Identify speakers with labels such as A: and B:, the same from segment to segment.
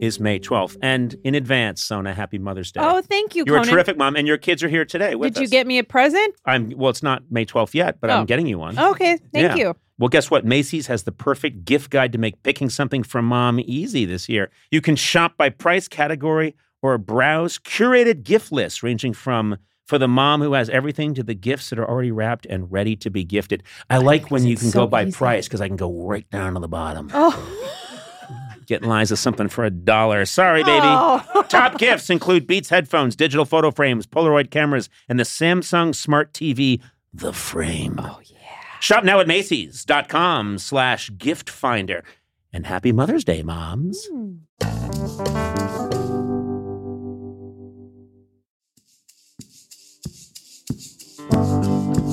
A: is May 12th. And in advance, Sona, happy Mother's Day.
B: Oh, thank you,
A: You're
B: Conan.
A: a terrific mom, and your kids are here today with
B: Did you
A: us.
B: get me a present?
A: I'm well. It's not May 12th yet, but
B: Oh.
A: I'm getting you one.
B: Okay. Thank
A: Yeah.
B: you.
A: Well, guess what? Macy's has the perfect gift guide to make picking something for mom easy this year. You can shop by price category or browse curated gift lists ranging from for the mom who has everything to the gifts that are already wrapped and ready to be gifted. I like when you can
B: so
A: go by
B: easy.
A: price because I can go right down to the bottom.
B: Oh.
A: Get Liza something for a dollar. Sorry, baby.
B: Oh.
A: Top gifts include Beats headphones, digital photo frames, Polaroid cameras, and the Samsung Smart TV, The Frame.
B: Oh, yeah.
A: Shop now at Macy's.com slash gift finder. And happy Mother's Day, moms.
B: Hmm.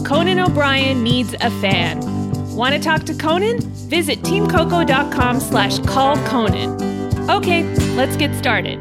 B: Conan O'Brien needs a fan. Want to talk to Conan? Visit teamcoco.com slash call Conan. Okay, let's get started.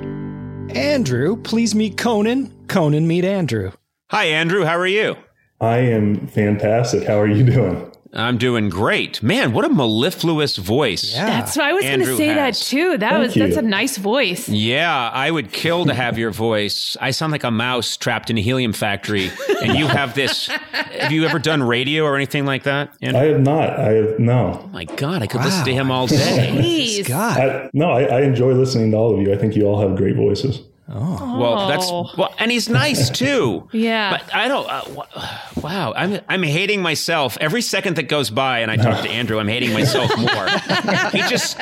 C: Andrew, please meet Conan. Conan, meet Andrew.
A: Hi, Andrew. How are you?
D: I am fantastic. How are you doing?
A: I'm doing great. Man, what a mellifluous voice.
C: Yeah.
B: That's why I was going to
A: Andrew
B: say that too. That
D: Thank
B: was that's a nice voice.
A: Yeah, I would kill to have your voice. I sound like a mouse trapped in a helium factory, and you have this. Have you ever done radio or anything like that? Andrew?
D: I have not. I have no.
A: Oh my God, I could listen to him all day.
B: Please.
C: God.
D: I, no, I, I enjoy listening to all of you. I think you all have great voices.
A: Well, that's
B: Oh.
A: well, and he's nice too.
B: Yeah.
A: but I don't. Uh, w- wow, I'm I'm hating myself every second that goes by, and I talk to Andrew. I'm hating myself more. he just,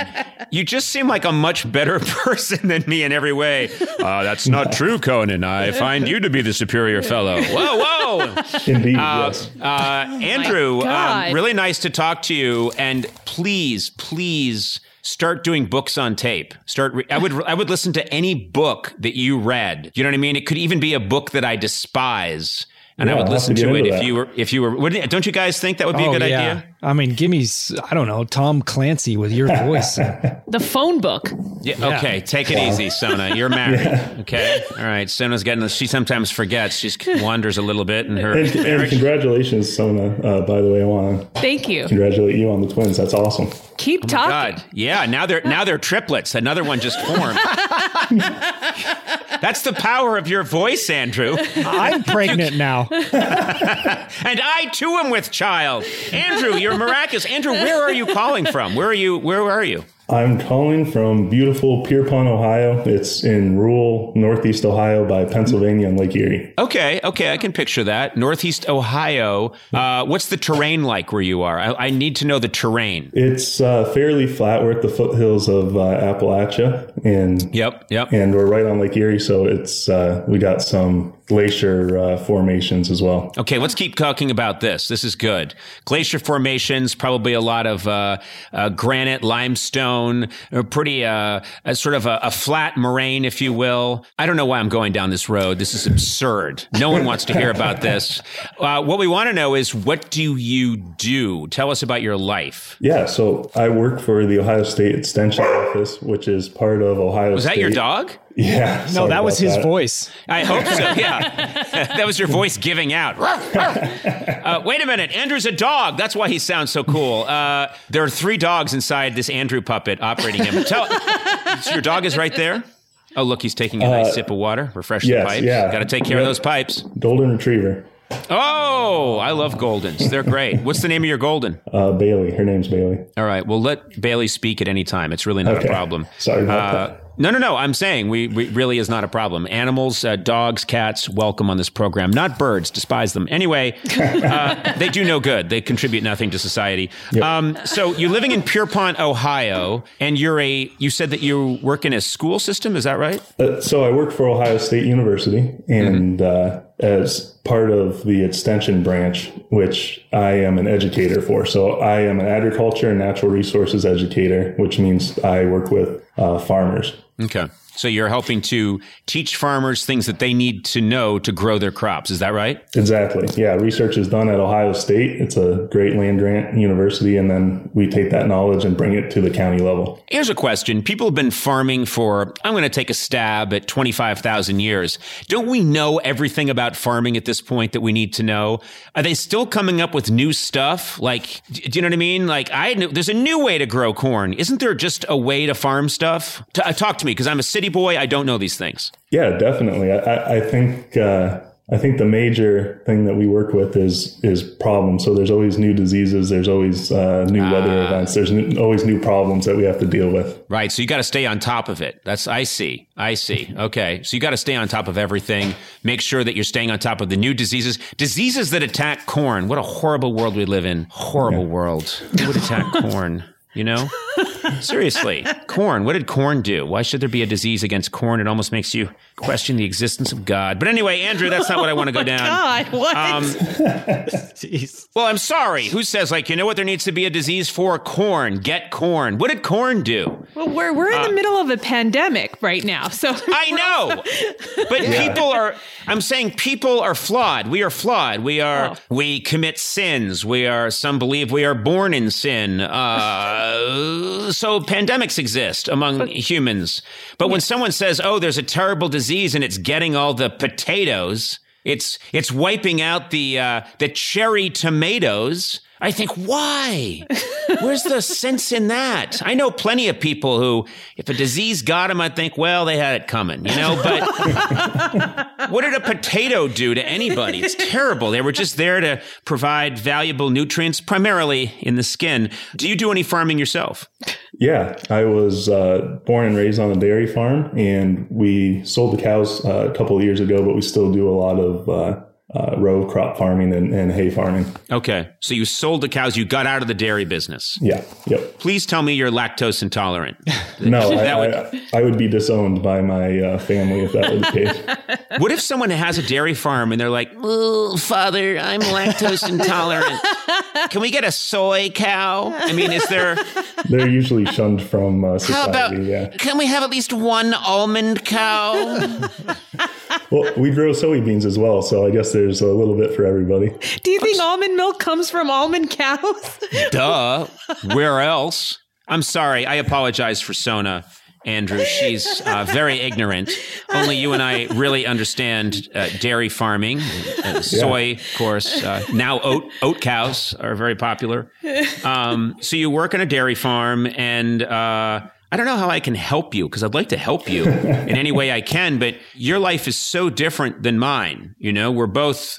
A: you just seem like a much better person than me in every way. Uh, that's not true, Conan. I find you to be the superior fellow. Whoa, whoa.
D: Indeed,
A: Uh,
D: yes.
A: uh, Andrew, um, really nice to talk to you. And please, please start doing books on tape. Start. Re- I would. I would listen to any book that you read. You know what I mean? It could even be a book that I despise. And I
D: Yeah,
A: would
D: I'll have
A: listen
D: to
A: it if
D: that.
A: you were if you were. Wouldn't, don't you guys think that would be a oh, good idea?
C: Oh, I mean, give me, I don't know, Tom Clancy with your voice.
B: The phone book.
A: Yeah. Okay. Take it easy, Sona. You're married. Okay. All right. Sona's getting. She sometimes forgets. She wanders a little bit in her
D: And, and congratulations, Sona. Uh, by the way, I want to
B: Thank you.
D: congratulate you on the twins. That's awesome.
B: Keep talking.
A: God, yeah. Now they're now they're triplets. Another one just formed. That's the power of your voice, Andrew.
C: I'm pregnant now.
A: And I too am with child. Andrew, you're miraculous. Andrew, where are you calling from? Where are you? Where are you?
D: I'm calling from beautiful Pierpont, Ohio. It's in rural northeast Ohio by Pennsylvania and Lake Erie.
A: Okay, okay, I can picture that. Northeast Ohio. Uh, what's the terrain like where you are? I, I need to know the terrain.
D: It's uh, fairly flat. We're at the foothills of uh, Appalachia, and
A: Yep, yep.
D: and we're right on Lake Erie, so it's uh, we got some glacier uh, formations as well.
A: Okay, let's keep talking about this. This is good. Glacier formations, probably a lot of uh, uh, granite, limestone, a pretty uh, a sort of a, a flat moraine, if you will. I don't know why I'm going down this road. This is absurd. No one wants to hear about this. Uh, what we want to know is what do you do? Tell us about your life.
D: Yeah, so I work for the Ohio State Extension Office, which is part of Ohio.
A: Was that your dog?
D: Yeah.
C: No, that was his
D: that.
C: voice.
A: I hope so. Yeah, that was your voice giving out. Uh, wait a minute, Andrew's a dog. That's why he sounds so cool. Uh, there are three dogs inside this Andrew puppet operating him. Tell, so your dog is right there. Oh, look, he's taking a nice sip of water. Refresh the
D: yes,
A: pipes.
D: yeah.
A: Got to take care of those pipes.
D: Golden Retriever.
A: Oh, I love Goldens. They're great. What's the name of your Golden?
D: Uh, Bailey. Her name's Bailey.
A: All right. Well, let Bailey speak at any time. It's really not a problem.
D: Sorry about
A: Uh,
D: that.
A: No, no, no. I'm saying we, we really is not a problem. Animals, uh, dogs, cats, welcome on this program. Not birds, despise them. Anyway, uh, they do no good. They contribute nothing to society. Um, so you're living in Pierpont, Ohio, and you're a. You said that you work in a school system. Is that right?
D: Uh, so I work for Ohio State University, and uh, as part of the extension branch, which I am an educator for. So I am an agriculture and natural resources educator, which means I work with uh, farmers.
A: Okay. So you're helping to teach farmers things that they need to know to grow their crops. Is that right?
D: Exactly. Yeah. Research is done at Ohio State. It's a great land grant university. And then we take that knowledge and bring it to the county level.
A: Here's a question. People have been farming for, I'm going to take a stab at 25,000 years. Don't we know everything about farming at this point that we need to know? Are they still coming up with new stuff? Like, do you know what I mean? Like, I knew there's a new way to grow corn. Isn't there just a way to farm stuff? T- uh, talk to me because I'm a city boy. I don't know these things.
D: Yeah, definitely. I, I think uh, I think the major thing that we work with is is problems. So there's always new diseases. There's always uh, new weather events. There's n- always new problems that we have to deal with.
A: Right. So you got to stay on top of it. That's, I see. I see. Okay. So you got to stay on top of everything. Make sure that you're staying on top of the new diseases. Diseases that attack corn. What a horrible world we live in. Horrible world. Who would attack corn? You know? Seriously. Corn. What did corn do? Why should there be a disease against corn? It almost makes you question the existence of God. But anyway, Andrew, that's not what I want to go down.
B: God, what?
A: Um, well, I'm sorry. Who says, like, you know what there needs to be a disease for? Corn. Get corn. What did corn do?
B: well, we're we're in the middle of a pandemic right now, so
A: uh, I know. But people are I'm saying people are flawed. We are flawed. We are
B: Oh.
A: we commit sins. We are some believe we are born in sin. Uh, so pandemics exist among humans. But when someone says, "Oh, there's a terrible disease and it's getting all the potatoes," it's it's wiping out the uh, the cherry tomatoes. I think, why? Where's the sense in that? I know plenty of people who, if a disease got them, I'd think, well, they had it coming, you know. But what did a potato do to anybody? It's terrible. They were just there to provide valuable nutrients, primarily in the skin. Do you do any farming yourself?
D: Yeah, I was uh, born and raised on a dairy farm, and we sold the cows uh, a couple years ago, but we still do a lot of uh, row crop farming and, and hay farming.
A: Okay, so you sold the cows. You got out of the dairy business.
D: Yeah, yep.
A: Please tell me you're lactose intolerant.
D: No, I,
A: would-
D: I, I would be disowned by my uh, family if that were the case.
A: What if someone has a dairy farm and they're like, "Oh, father, I'm lactose intolerant. Can we get a soy cow?" I mean, is there?
D: They're usually shunned from uh,
A: How
D: society.
A: about?
D: yeah.
A: Can we have at least one almond cow?
D: Well, we grow soybeans as well, so I guess there's a little bit for everybody.
B: do you think almond milk comes from almond cows?
A: Duh. Where else? I'm sorry. I apologize for Sona. Andrew, she's uh, very ignorant. Only you and I really understand uh, dairy farming, uh, soy, of course. Uh, now oat oat cows are very popular. Um, so you work on a dairy farm, and uh, I don't know how I can help you because I'd like to help you in any way I can. But your life is so different than mine. You know, we're both,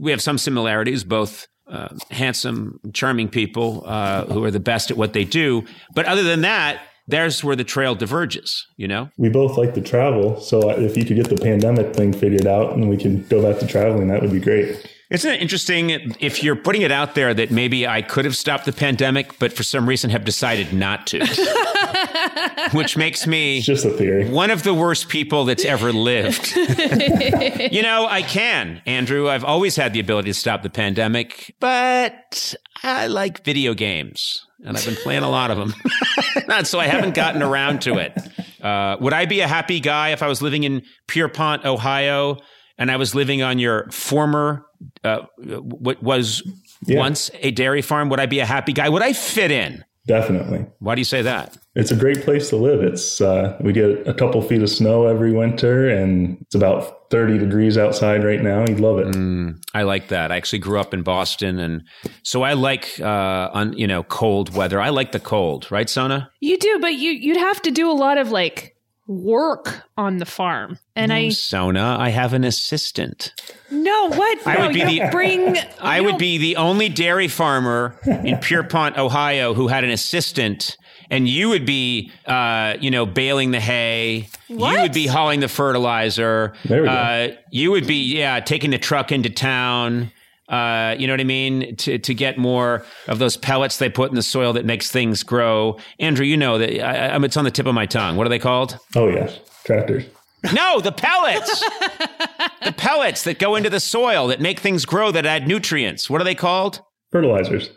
A: we have some similarities, both uh, handsome, charming people uh, who are the best at what they do. But other than that, there's where the trail diverges. You know,
D: We both like to travel, so if you could get the pandemic thing figured out and we can go back to traveling, that would be great.
A: Isn't it interesting if you're putting it out there that maybe I could have stopped the pandemic, but for some reason have decided not to, which makes me
D: It's just a theory.
A: one of the worst people that's ever lived. you know, I can, Andrew. I've always had the ability to stop the pandemic, but I like video games. And I've been playing a lot of them. so I haven't gotten around to it. Uh, would I be a happy guy if I was living in Pierpont, Ohio, and I was living on your former, uh, what was
D: Yeah.
A: once a dairy farm? Would I be a happy guy? Would I fit in?
D: Definitely.
A: Why do you say that?
D: It's a great place to live. It's uh, we get a couple feet of snow every winter, and it's about 30 degrees outside right now. You'd love it.
A: I like that. I actually grew up in Boston, and so I like uh, on you know cold weather. I like the cold, right, Sona?
B: You do, but you you'd have to do a lot of like work on the farm. And I
A: Sona, I have an assistant.
B: no what
A: I
B: no,
A: would be the-
B: bring
A: I would
B: don't-
A: be the only dairy farmer in Pierpont, Ohio, who had an assistant. and you would be, uh, you know, baling the hay. You would be hauling the fertilizer.
D: There we go.
A: Uh, you would be, yeah, taking the truck into town. Uh, you know what I mean? To to get more of those pellets they put in the soil that makes things grow. Andrew, you know that I, I, it's on the tip of my tongue. What are they called?
D: Oh yes, tractors.
A: No, the pellets. the pellets that go into the soil that make things grow that add nutrients. What are they called?
D: Fertilizers.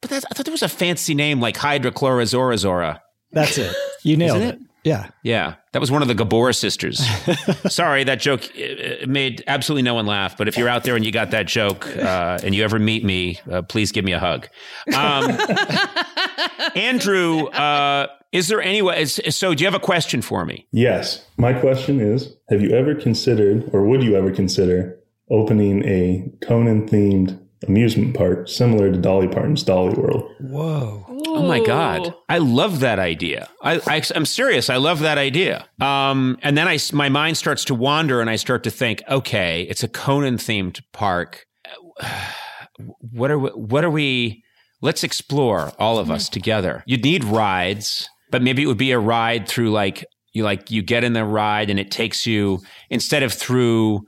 A: But that's, I thought there was a fancy name like hydrochlorozorazora.
C: That's it. You nailed it?
A: it?
C: Yeah.
A: Yeah, that was one of the Gabor sisters. Sorry, that joke uh, made absolutely no one laugh. But if you're out there and you got that joke uh, and you ever meet me, uh, please give me a hug. Um, Andrew, uh, is there any way? is- So, do you have a question for me?
D: Yes. My question is: Have you ever considered, or would you ever consider, opening a Conan themed amusement park similar to Dolly Parton's Dollywood?
C: Whoa.
A: Oh my God. I love that idea. I, I, am serious. I love that idea. Um, and then I, s- my mind starts to wander and I start to think, okay, it's a Conan themed park. What are we, what are we, let's explore all of us together. You'd need rides, but maybe it would be a ride through like, you like, you get in the ride and it takes you, instead of through,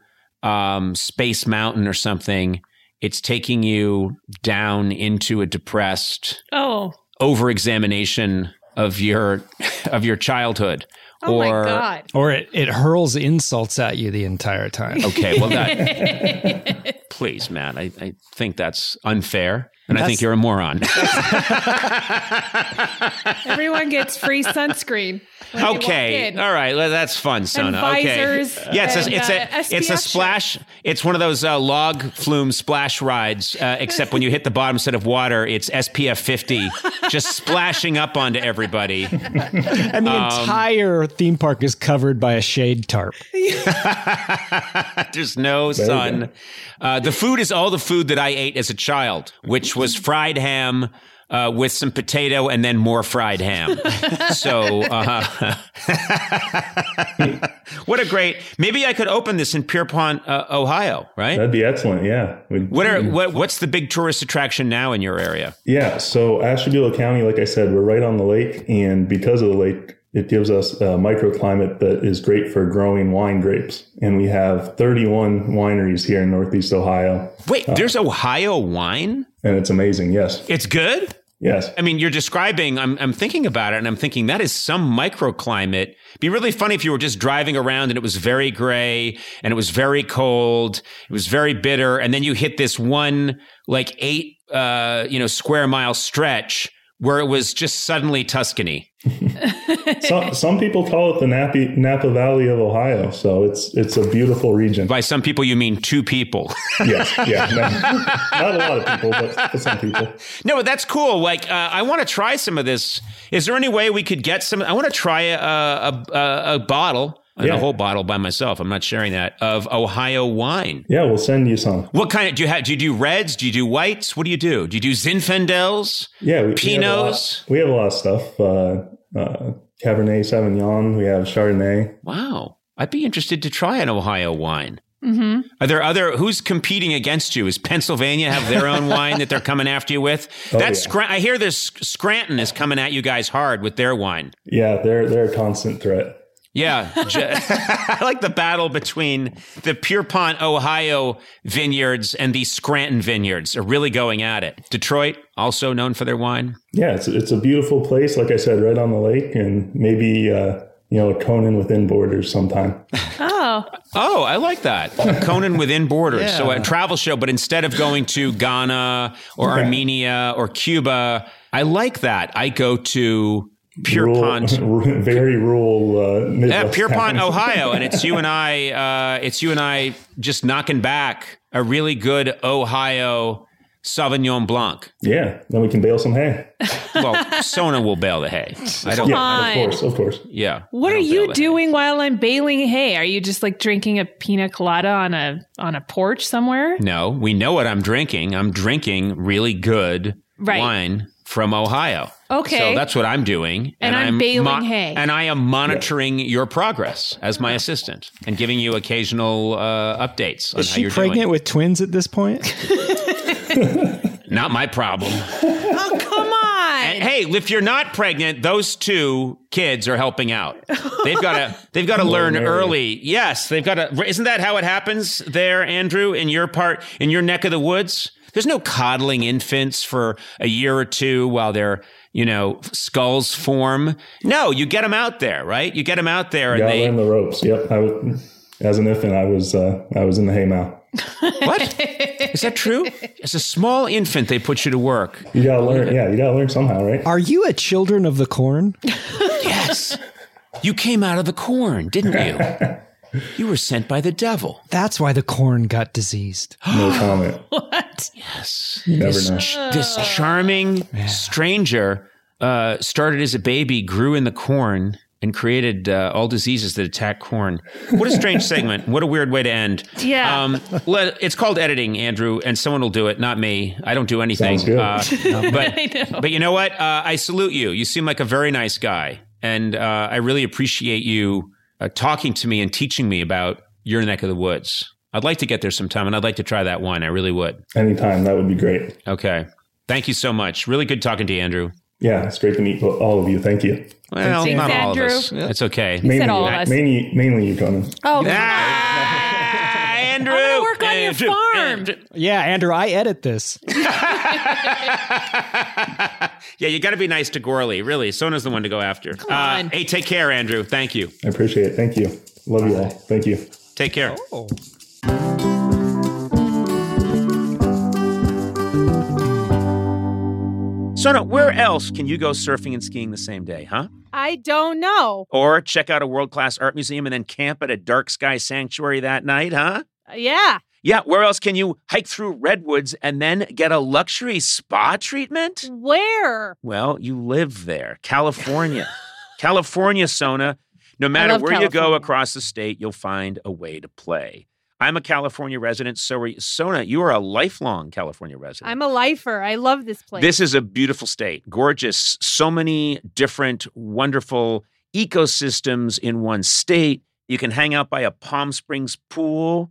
A: um, Space Mountain or something, it's taking you down into a depressed,
B: Oh.
A: over examination of your of your childhood
B: Oh
A: or
B: my god.
C: Or it, it hurls insults at you the entire time.
A: okay well that please man I, I think that's unfair and i think you're a moron
B: Everyone gets free sunscreen. when they walk
A: okay
B: in.
A: all right well, that's fun sona
B: visors
A: okay yeah it's a, it's a
B: uh,
A: it's a
B: SPF
A: splash it's one of those uh, log flume splash rides uh, except when you hit the bottom instead of water it's spf 50 just splashing up onto everybody
C: And the
A: Um,
C: entire theme park is covered by a shade tarp.
A: There's no
D: you
A: sun. Uh, the food is all the food that I ate as a child, which was fried ham uh, with some potato and then more fried ham. so, uh, what a great! Maybe I could open this in Pierpont, uh, Ohio. Right?
D: That'd be excellent. Yeah. We'd-
A: What are what, what's the big tourist attraction now in your area?
D: Yeah. So Ashtabula County, like I said, we're right on the lake, and because of the lake, it gives us a microclimate that is great for growing wine grapes. And we have 31 wineries here in Northeast Ohio,
A: Wait, there's Ohio wine.
D: and it's amazing. Yes.
A: It's good.
D: Yes.
A: I mean, you're describing, I'm, I'm thinking about it and I'm thinking that is some microclimate. It'd be really funny if you were just driving around and it was very gray and it was very cold. It was very bitter. And then you hit this one like eight, uh, you know, square mile stretch where it was just suddenly Tuscany.
D: some, some people call it the Napa, Napa Valley of Ohio. So it's it's a beautiful region.
A: By some people, you mean two people.
D: yes. Yeah. No, not a lot of people, but, but some people.
A: no, but that's cool. Like, uh, I want to try some of this. Is there any way we could get some? I want to try a, a, a, a bottle. And
D: Yeah.
A: A whole bottle by myself. I'm not sharing that of Ohio wine.
D: Yeah. We'll send you some.
A: What kind of do you have? Do you do reds? Do you do whites? What do you do? Do you do Zinfandels?
D: Yeah. We, we have a lot-
A: Pinots?
D: We have a lot of stuff. Uh, uh, Cabernet Sauvignon. We have Chardonnay.
A: Wow, I'd be interested to try an Ohio wine.
B: Mm-hmm.
A: Are there other who's competing against you? Is Pennsylvania have their own wine that they're coming after you with? That's
D: yeah.
A: Scra- I hear this Scranton is coming at you guys hard with their wine.
D: Yeah. They're they're a constant threat.
A: Yeah, I like the battle between the Pierpont, Ohio vineyards and the Scranton vineyards are really going at it. Detroit, also known for their wine.
D: Yeah, it's it's a beautiful place. Like I said, right on the lake, and maybe uh, you know Conan within borders sometime.
B: Oh.
A: Oh, I like that. Conan within borders. So a travel show, but instead of going to Ghana or
D: Okay.
A: Armenia or Cuba, I like that. I go to Pierpont.
D: Rural, very rural. Uh,
A: Yeah,
D: Midwest
A: Pierpont,
D: town.
A: Ohio, and it's you and I. Uh, it's you and I just knocking back a really good Ohio Sauvignon Blanc.
D: Yeah, then we can bale some hay.
A: Well, Sona will bale the hay. I don't.
D: Yeah,
B: on.
D: of course, of course.
A: Yeah.
B: What are you
A: the hay.
B: doing while I'm baling hay? Are you just like drinking a pina colada on a on a porch somewhere?
A: No, we know what I'm drinking. I'm drinking really good
B: Right.
A: wine from Ohio.
B: Okay.
A: So that's what I'm doing.
B: And I'm baling hay.
A: And I am monitoring your progress as my assistant and giving you occasional uh, updates on
C: Is
A: how
C: she
A: you're
C: pregnant
A: doing.
C: with twins at this point?
A: Not my problem.
B: Oh, come on.
A: And hey, if you're not pregnant, those two kids are helping out. They've got to they've got to learn
D: married.
A: early. Yes, they've got to. Isn't that how it happens there, Andrew? In your part, in your neck of the woods, there's no coddling infants for a year or two while their you know skulls form. No, you get them out there, right? You get them out there, and
D: Got to
A: they
D: learn the ropes. Yep. I was, as an infant, I was uh, I was in the haymow.
A: what is that true? As a small infant, they put you to work.
D: You gotta learn. Yeah, you gotta learn somehow, right?
C: Are you a children of the corn?
A: Yes, you came out of the corn, didn't you? You were sent by the devil.
C: That's why the corn got diseased.
D: No comment.
B: What?
A: Yes.
D: You never
A: this,
D: know.
A: ch- this charming stranger uh, started as a baby, grew in the corn, and created uh, all diseases that attack corn. What a strange segment. What a weird way to end.
B: Yeah.
A: Um, let, it's called editing, Andrew, and someone will do it, not me. I don't do anything.
D: Sounds good.
A: Uh, but,
B: I know.
A: but you know what? Uh, I salute you. You seem like a very nice guy. And uh, I really appreciate you uh, talking to me and teaching me about your neck of the woods. I'd like to get there sometime, and I'd like to try that one. I really would.
D: Anytime, that would be great.
A: Okay. Thank you so much. Really good talking to you, Andrew.
D: Yeah, it's great to meet all of you. Thank you.
A: Well,
B: Thanks,
A: not all of us. It's okay.
D: Mainly,
B: all of us.
D: mainly, mainly you, Conan.
B: Oh,
A: Ah, Andrew.
B: I wanna work on your farm.
A: Andrew.
C: Yeah, Andrew, I edit this.
A: yeah, you got to be nice to Gourley. Really, Sona's the one to go after. Come
B: on.
A: hey, take care, Andrew. Thank you.
D: I appreciate it. Thank you. Love you all. Thank you.
A: Take care.
C: Oh.
A: Sona, where else can you go surfing and skiing the same day, huh?
B: I don't know.
A: Or check out a world class art museum and then camp at a dark sky sanctuary that night, huh?
B: Uh, yeah.
A: Yeah, where else can you hike through redwoods and then get a luxury spa treatment?
B: Where?
A: Well, you live there, California. California, Sona. No matter where you go across the state, you'll find a way to play. I'm a California resident, so are you. Sona, you are a lifelong California resident.
B: I'm a lifer. I love this place.
A: This is a beautiful state, gorgeous. So many different, wonderful ecosystems in one state. You can hang out by a Palm Springs pool.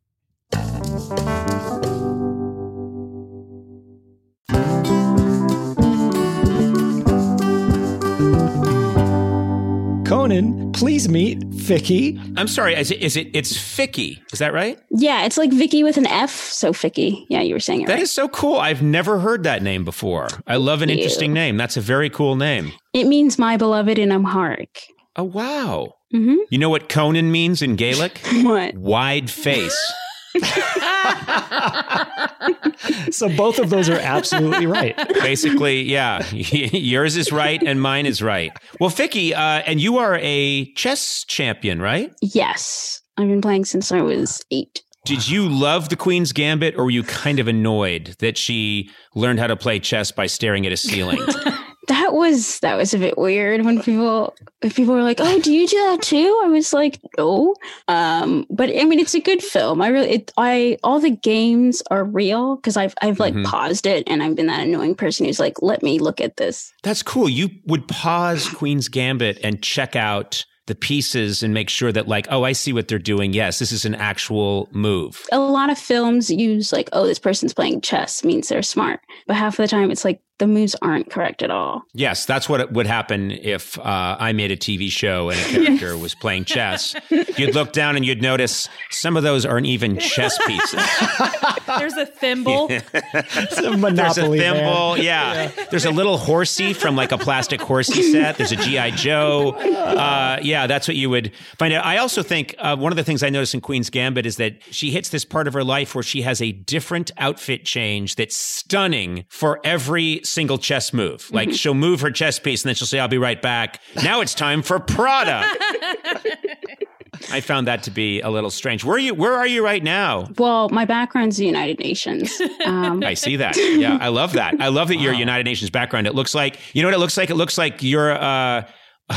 C: Conan, please meet Vicky.
E: I'm sorry. Is it? Is it? It's Fiki. Is that right?
F: Yeah, it's like Vicky with an F, so Fiki. Yeah, you were saying it
E: That
F: right.
E: is so cool. I've never heard that name before. I love an
F: Thank you.
E: interesting name. That's a very cool name.
F: it means my beloved in Amharic.
E: Oh wow.
F: hmm
E: You know what Conan means in Gaelic?
F: What?
E: Wide face.
C: So both of those are absolutely right.
E: Basically, yeah. Yours is right and mine is right. Well, Fiki, uh, and you are a chess champion, right?
F: Yes, I've been playing since I was eight.
E: Did you love the Queen's Gambit, or were you kind of annoyed that she learned how to play chess by staring at a ceiling?
F: That was that was a bit weird when people if people were like, "Oh, do you do that too?" I was like, "No." Um, but I mean, it's a good film. I really, it, I all the games are real because I've I've like
E: Mhm.
F: paused it and I've been that annoying person who's like, "Let me look at this."
E: That's cool. You would pause Queen's Gambit and check out the pieces and make sure that, like, oh, I see what they're doing. Yes, this is an actual move.
F: A lot of films use like, "Oh, this person's playing chess," means they're smart, but half of the time it's like the moves aren't correct at all.
E: Yes, that's what it would happen if uh, I made a TV show and a character was playing chess. You'd look down and you'd notice some of those aren't even chess pieces.
B: There's a thimble.
C: It's a
E: There's a
C: monopoly. man.
E: thimble, yeah. There's a little horsey from like a plastic horsey set. There's a GI Joe. Uh, yeah, that's what you would find out. I also think uh, one of the things I noticed in Queen's Gambit is that she hits this part of her life where she has a different outfit change that's stunning for every single chess move. Like she'll move her chess piece and then she'll say, "I'll be right back." Now it's time for Prada. I found that to be a little strange. Where are you? Where are you right now?
F: Well, my background's the United Nations. Um,
E: I see that. Yeah, I love that. I love that your United Nations background. It looks like you know what it looks like. It looks like you're uh,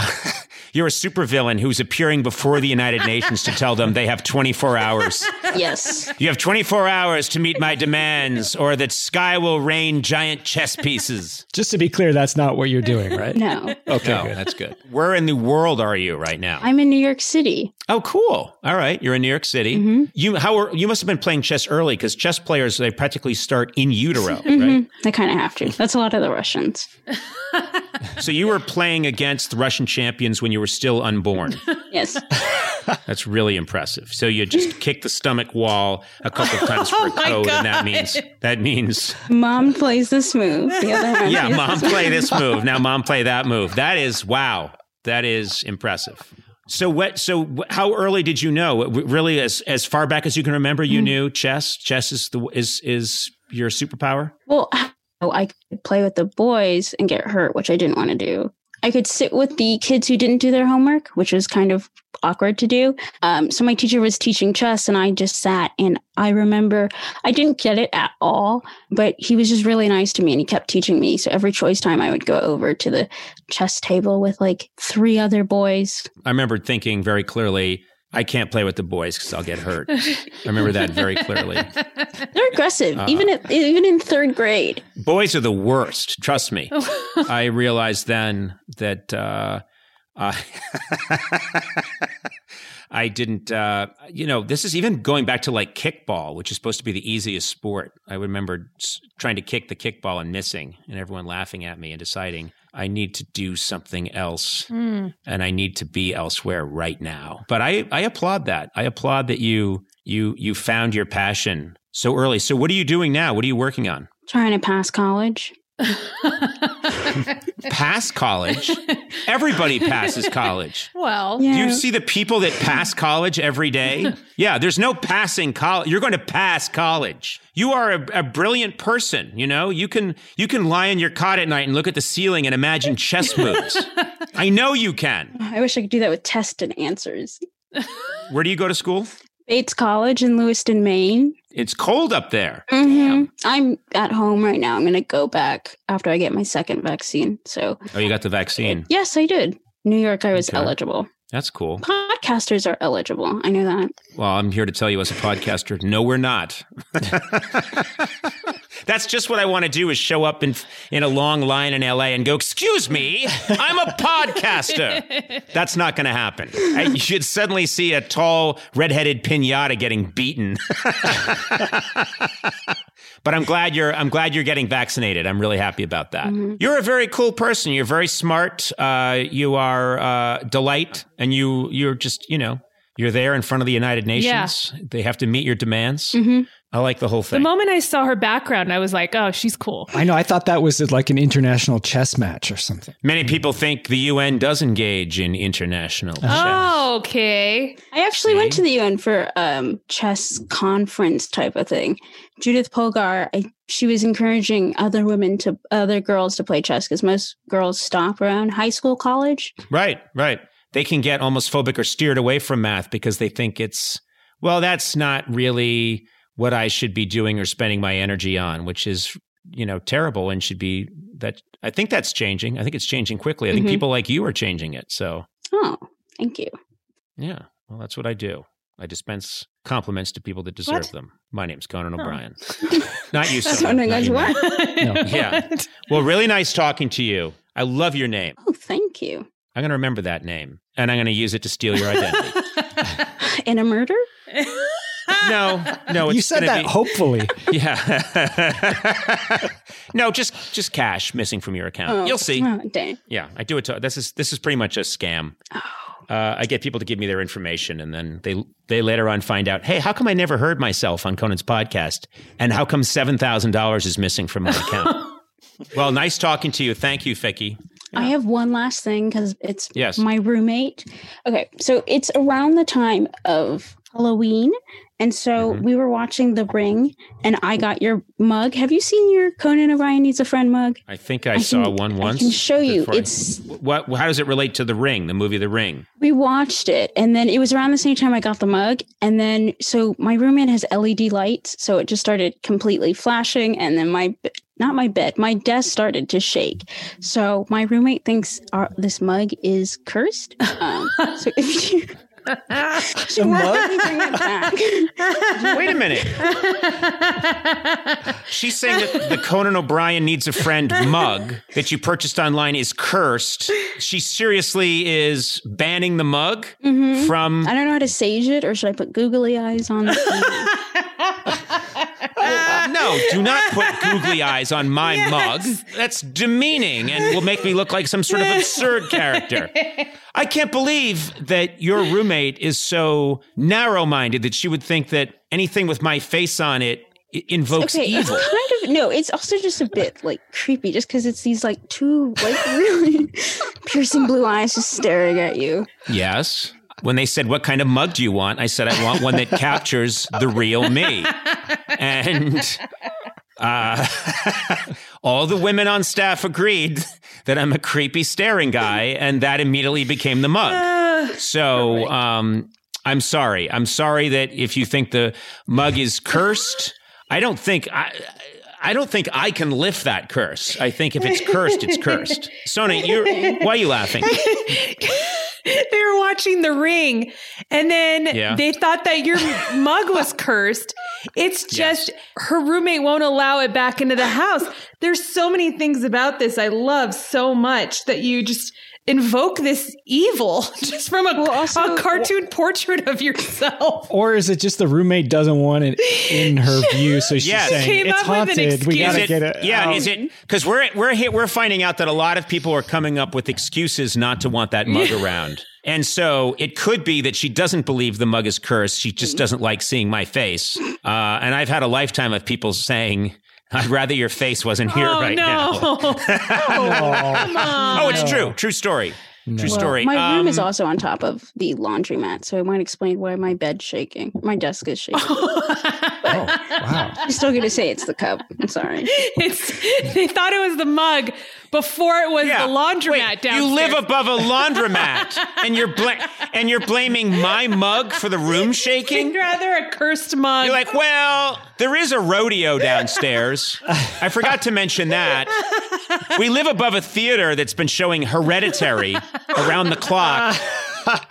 A: you're a supervillain who's appearing before the United Nations to tell them they have 24 hours.
F: Yes.
A: You have 24 hours to meet my demands, or that sky will rain giant chess pieces.
C: Just to be clear, that's not what you're doing, right?
F: No.
C: Okay,
A: No,
C: good.
A: that's good. Where in the world are you right now?
F: I'm in New York City.
A: Oh, cool. All right, you're in New York City.
F: Mm-hmm.
A: You how are, you must have been playing chess early because chess players they practically start in utero, right?
F: Mhm. I kind of have to. That's a lot of the Russians.
A: So you were playing against the Russian champions when you were still unborn.
F: Yes.
A: That's really impressive. So you just kick the stomach wall a couple of times for a
B: Oh
A: code, and that means that means
F: Mom plays this move. The other one
A: yeah, mom play this move. Now mom play that move. That is wow. That is impressive. So what? So how early did you know? Really, as as far back as you can remember, you
F: Mm.
A: knew chess. Chess is the is is your superpower.
F: Well, I could play with the boys and get hurt, which I didn't want to do. I could sit with the kids who didn't do their homework, which was kind of awkward to do. Um, so my teacher was teaching chess, and I just sat. And I remember I didn't get it at all, but he was just really nice to me, and he kept teaching me. So every choice time, I would go over to the chess table with like three other boys.
A: I remember thinking very clearly, I can't play with the boys because I'll get hurt. I remember that very clearly.
F: They're aggressive,
A: Uh.
F: even at, even in third grade.
A: Boys are the worst. Trust me. I realized then that uh, I I didn't. Uh, you know, this is even going back to like kickball, which is supposed to be the easiest sport. I remember trying to kick the kickball and missing, and everyone laughing at me and deciding I need to do something else
B: Hmm.
A: and I need to be elsewhere right now. But I, I applaud that. I applaud that you you you found your passion so early. So what are you doing now? What are you working on?
F: Trying to pass college.
A: Pass college? Everybody passes college.
B: well,
A: Do you see the people that pass college every day? Yeah, there's no passing college. You're going to pass college. You are a, a brilliant person. You know, you can you can lie in your cot at night and look at the ceiling and imagine chess moves. I know you can.
F: I wish I could do that with test and answers.
A: Where do you go to school?
F: Bates College in Lewiston, Maine.
A: It's cold up there.
F: hmm I'm at home right now. I'm going to go back after I get my second vaccine. So,
A: Oh, you got the vaccine.
F: yes, I did. New York, I was
A: Okay.
F: eligible.
A: That's cool.
F: Podcasters are eligible. I know that.
A: Well, I'm here to tell you as a podcaster, no, we're not. That's just what I want to do is show up in in a long line in LA and go, "Excuse me, I'm a podcaster." That's not going to happen. I, you should suddenly see a tall, redheaded pinata getting beaten. but I'm glad you're I'm glad you're getting vaccinated. I'm really happy about that. You're a very cool person. You're very smart. Uh, you are uh, delight, and you you're just you know you're there in front of the United Nations. They have to meet your demands.
F: hmm
A: I like the whole thing.
B: the moment I saw her background, I was like, oh, she's cool.
C: I know. I thought that was like an international chess match or something.
A: Many people think the UN does engage in international chess.
B: Oh, okay.
F: I actually went to the UN for um chess conference type of thing. Judith Polgar, I, she was encouraging other women to other girls to play chess because most girls stop around high school, college.
A: Right, right. They can get almost phobic or steered away from math because they think it's, well, that's not really what I should be doing or spending my energy on, which is, you know, terrible and should be that. I think that's changing. I think it's changing quickly. I think
F: Mhm.
A: people like you are changing it. So,
F: Oh, thank you.
A: yeah, well, that's what I do. I dispense compliments to people that deserve
B: What?
A: them. My name's Conan O'Brien. Not you,
F: That's
A: Sonia,
F: what I
A: not
F: guys
A: you,
F: want.
A: Matt. Yeah. Well, really nice talking to you. I love your name.
F: Oh, thank you.
A: I'm going to remember that name and I'm going to use it to steal your identity.
F: In a murder?
A: No, no, it's
C: you said
A: gonna
C: that
A: be-
C: hopefully.
A: Yeah. no, just just cash missing from your account.
F: Oh.
A: You'll see.
F: Oh, dang.
A: Yeah, I do it. To, this is this is pretty much a scam. Uh, I get people to give me their information, and then they they later on find out, hey, how come I never heard myself on Conan's podcast, and how come seven thousand dollars is missing from my account? well, nice talking to you. Thank you, Fiki.
F: I have one last thing because it's
A: Yes.
F: my roommate. Okay, so it's around the time of Halloween, And so
A: Mm-hmm.
F: we were watching The Ring, and I got your mug. Have you seen your Conan O'Brien Needs a Friend mug?
A: I think I, saw
F: can-
A: one once.
F: I can show you.
A: before I-
F: It's
A: what? How does it relate to the Ring, the movie The Ring?
F: we watched it, and then it was around the same time I got the mug, and then so my roommate has LED lights, so it just started completely flashing, and then my not my bed, my desk started to shake. So my roommate thinks our, this mug is cursed. Um, so if you
C: Mug?
F: bring it back.
A: Wait a minute. She's saying that the Conan O'Brien needs a friend mug that you purchased online is cursed. She seriously is banning the mug
F: Mhm.
A: from.
F: I don't know how to sage it, or should I put googly eyes on?
A: Oh, no, do not put googly eyes on my mug. That's demeaning and will make me look like some sort of absurd character. I can't believe that your roommate is so narrow minded that she would think that anything with my face on it i- invokes
F: okay,
A: evil.
F: it's kind of no. It's also just a bit like creepy, just because it's these like two like really piercing blue eyes just staring at you.
A: Yes. When they said, What kind of mug do you want? I said, I want one that captures the real me. And uh, all the women on staff agreed that I'm a creepy staring guy, and that immediately became the mug. So um, I'm sorry. I'm sorry that if you think the mug is cursed, I don't think I. I don't think I can lift that curse. I think if it's cursed, it's cursed. Sona, you're, why are you laughing?
B: they were watching The Ring, and then
A: Yeah.
B: they thought that your mug was cursed. It's just her roommate won't allow it back into the house. There's so many things about this I love so much that you just invoke this evil just from a,
F: Well, also-
B: a cartoon portrait of yourself.
C: Or is it just the roommate doesn't want it in her view, so she's
A: Yes.
C: saying
B: Came
C: it's
B: up with an
C: haunted. We gotta
A: it-
C: get it.
A: Yeah,
C: out."
A: is it because we're we're here, we're finding out that a lot of people are coming up with excuses not to want that mug around, and so it could be that she doesn't believe the mug is cursed. She just doesn't like seeing my face. Uh, and I've had a lifetime of people saying. I'd rather your face wasn't here
B: oh
A: right
B: no!
A: now.
C: Oh,
A: Oh, it's true. True story. True story.
F: My room is
A: Um,
F: also on top of the laundromat, so it might explain why my bed's shaking. My desk is shaking.
C: oh, wow.
F: I'm still going to say it's the cup. I'm sorry.
B: It's they thought it was the mug before it was
A: Yeah.
B: the laundromat
A: Wait,
B: downstairs.
A: You live above a laundromat, and you're bla- and you're blaming my mug for the room shaking.
B: Rather a cursed mug.
A: You're like, well, there is a rodeo downstairs. I forgot to mention that. We live above a theater that's been showing Hereditary around the clock,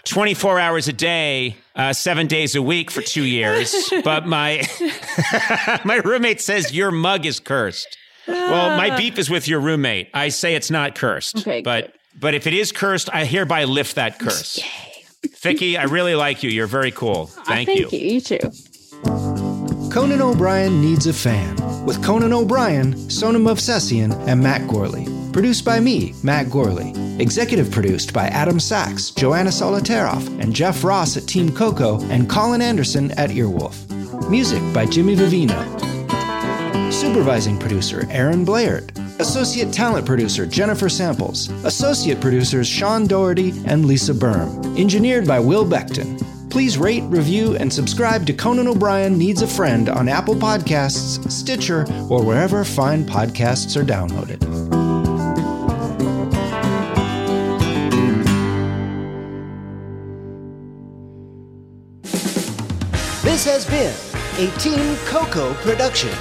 A: 24 hours a day, uh, seven days a week for two years. But my my roommate says your mug is cursed. Well, my beef is with your roommate. I say it's not cursed.
F: Okay,
A: but
F: good.
A: but if it is cursed, I hereby lift that curse. Fiki, I really like you. You're very cool. Ah, thank,
F: Thank you. You too.
C: Conan O'Brien Needs a Friend with Conan O'Brien, Sona Movsesian, and Matt Gourley. Produced by me, Matt Gourley. Executive produced by Adam Sachs, Joanna Solotaroff, and Jeff Ross at Team Coco, and Colin Anderson at Earwolf. Music by Jimmy Vivino. Supervising producer Aaron Blair. Associate talent producer Jennifer Samples. Associate producers Sean Doherty and Lisa Berm. Engineered by Will Beckton. Please rate, review, and subscribe to Conan O'Brien Needs a Friend on Apple Podcasts, Stitcher, or wherever fine podcasts are downloaded. This has been a Team Coco production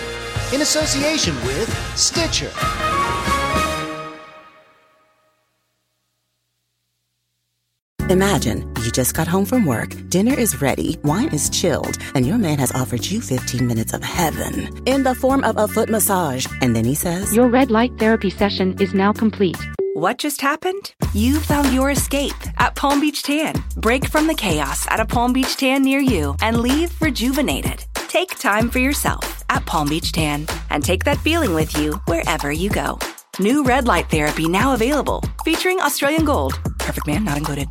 C: in association with Stitcher.
G: Imagine you just got home from work, dinner is ready, wine is chilled, and your man has offered you 15 minutes of heaven in the form of a foot massage. And then he says,
H: Your red light therapy session is now complete.
I: What just happened? You found your escape at Palm Beach Tan. Break from the chaos at a Palm Beach Tan near you and leave rejuvenated. Take time for yourself at Palm Beach Tan and take that feeling with you wherever you go. New red light therapy now available, featuring Australian Gold. Perfect man not included.